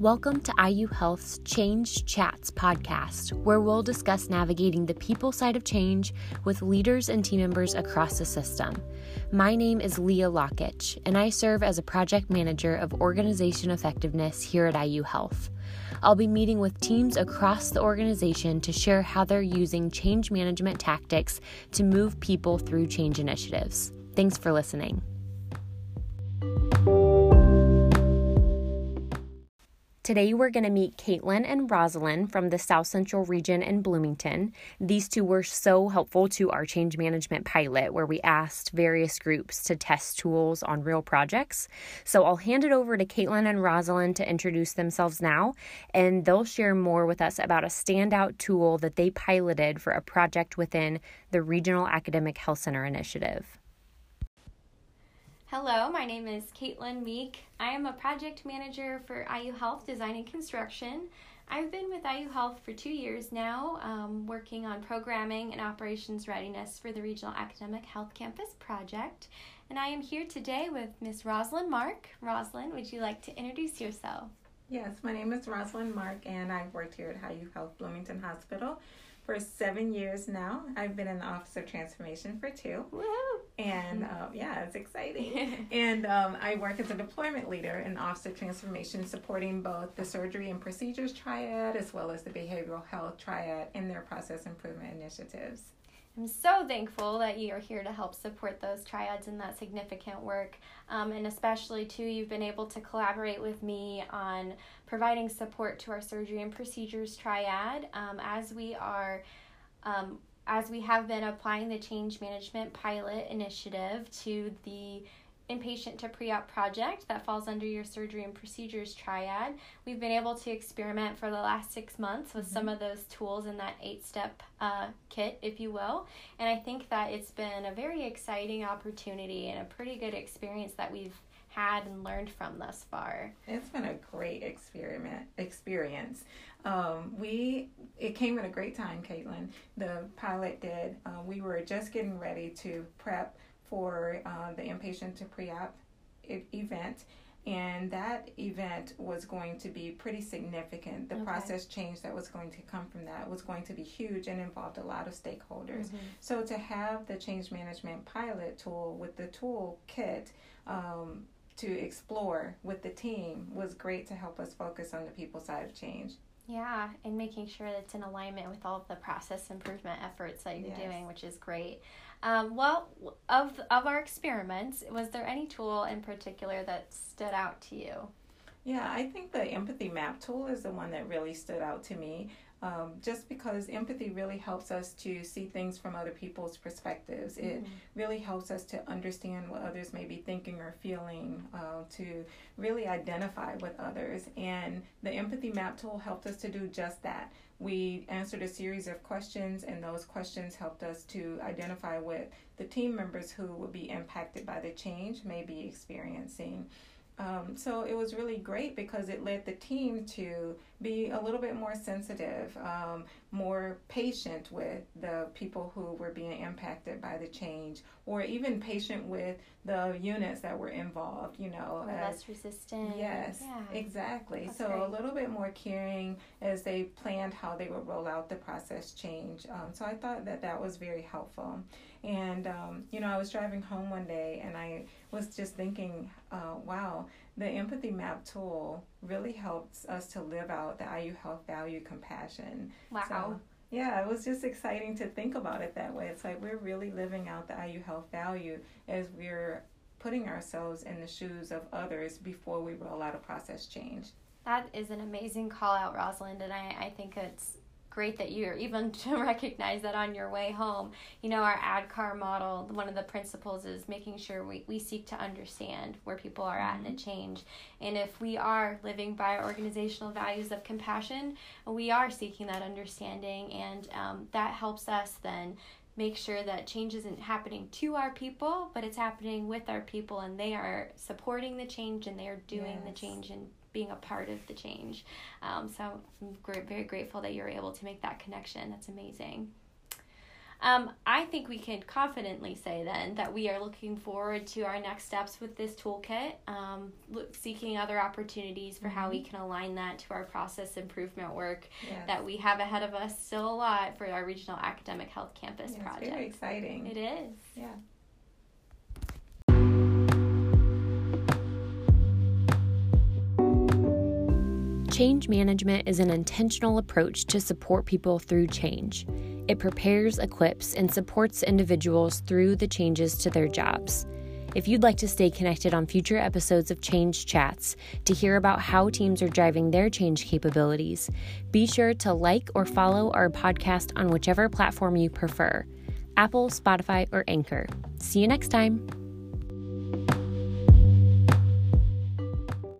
Welcome to IU Health's Change Chats podcast, where we'll discuss navigating the people side of change with leaders and team members across the system. My name is Leah Lockitch, and I serve as a project manager of organization effectiveness here at IU Health. I'll be meeting with teams across the organization to share how they're using change management tactics to move people through change initiatives. Thanks for listening. Today, we're going to meet Caitlin and Rosalind from the South Central region in Bloomington. These two were so helpful to our change management pilot, where we asked various groups to test tools on real projects. So I'll hand it over to Caitlin and Rosalind to introduce themselves now, and they'll share more with us about a standout tool that they piloted for a project within the Regional Academic Health Center Initiative. Hello, my name is Caitlin Meek. I am a project manager for IU Health Design and Construction. I've been with IU Health for two years now, um, working on programming and operations readiness for the Regional Academic Health Campus project. And I am here today with Miss Rosalind Mark. Rosalind, would you like to introduce yourself? Yes, my name is Rosalind Mark, and I've worked here at IU Health Bloomington Hospital for seven years now. I've been in the Office of Transformation for two. Woo! And um, yeah, it's exciting. and um, I work as a deployment leader in Office of Transformation, supporting both the surgery and procedures triad as well as the behavioral health triad in their process improvement initiatives. I'm so thankful that you are here to help support those triads and that significant work. Um, and especially, too, you've been able to collaborate with me on providing support to our surgery and procedures triad um, as we are. Um, as we have been applying the change management pilot initiative to the inpatient to pre-op project that falls under your surgery and procedures triad. We've been able to experiment for the last six months with mm-hmm. some of those tools in that eight-step uh, kit, if you will. And I think that it's been a very exciting opportunity and a pretty good experience that we've had and learned from thus far. It's been a great experiment experience. Um, we it came at a great time, Caitlin. The pilot did. Uh, we were just getting ready to prep for uh, the inpatient to pre-op event and that event was going to be pretty significant. The okay. process change that was going to come from that was going to be huge and involved a lot of stakeholders. Mm-hmm. So to have the change management pilot tool with the tool kit um, to explore with the team was great to help us focus on the people side of change. Yeah, and making sure that it's in alignment with all of the process improvement efforts that you're yes. doing, which is great. Um, well, of of our experiments, was there any tool in particular that stood out to you? Yeah, I think the empathy map tool is the one that really stood out to me. Um, just because empathy really helps us to see things from other people's perspectives. Mm-hmm. It really helps us to understand what others may be thinking or feeling, uh, to really identify with others. And the empathy map tool helped us to do just that we answered a series of questions, and those questions helped us to identify what the team members who would be impacted by the change may be experiencing. Um, so it was really great because it led the team to be a little bit more sensitive, um, more patient with the people who were being impacted by the change, or even patient with the units that were involved, you know. Or less resistant. Yes, yeah. exactly. That's so great. a little bit more caring as they planned how they would roll out the process change. Um, so I thought that that was very helpful. And, um, you know, I was driving home one day and I was just thinking, uh, wow, the empathy map tool really helps us to live out the IU Health value compassion. Wow. So, yeah, it was just exciting to think about it that way. It's like we're really living out the IU Health value as we're putting ourselves in the shoes of others before we roll out a process change. That is an amazing call out, Rosalind, and I, I think it's great that you're even to recognize that on your way home. You know, our ADKAR model, one of the principles is making sure we, we seek to understand where people are at mm-hmm. in a change. And if we are living by our organizational values of compassion, we are seeking that understanding, and um, that helps us then make sure that change isn't happening to our people, but it's happening with our people, and they are supporting the change and they are doing yes. the change and being a part of the change. Um, so I'm very grateful that you're able to make that connection. That's amazing. um, I think we can confidently say then that we are looking forward to our next steps with this toolkit, um, look, seeking other opportunities for mm-hmm. how we mm-hmm. can align that to our process improvement work yes. that we have ahead of us still a lot for our regional academic health campus yeah, project. It's very exciting. It is. Yeah. Change management is an intentional approach to support people through change. It prepares, equips, and supports individuals through the changes to their jobs. If you'd like to stay connected on future episodes of Change Chats to hear about how teams are driving their change capabilities, be sure to like or follow our podcast on whichever platform you prefer Apple, Spotify, or Anchor. See you next time.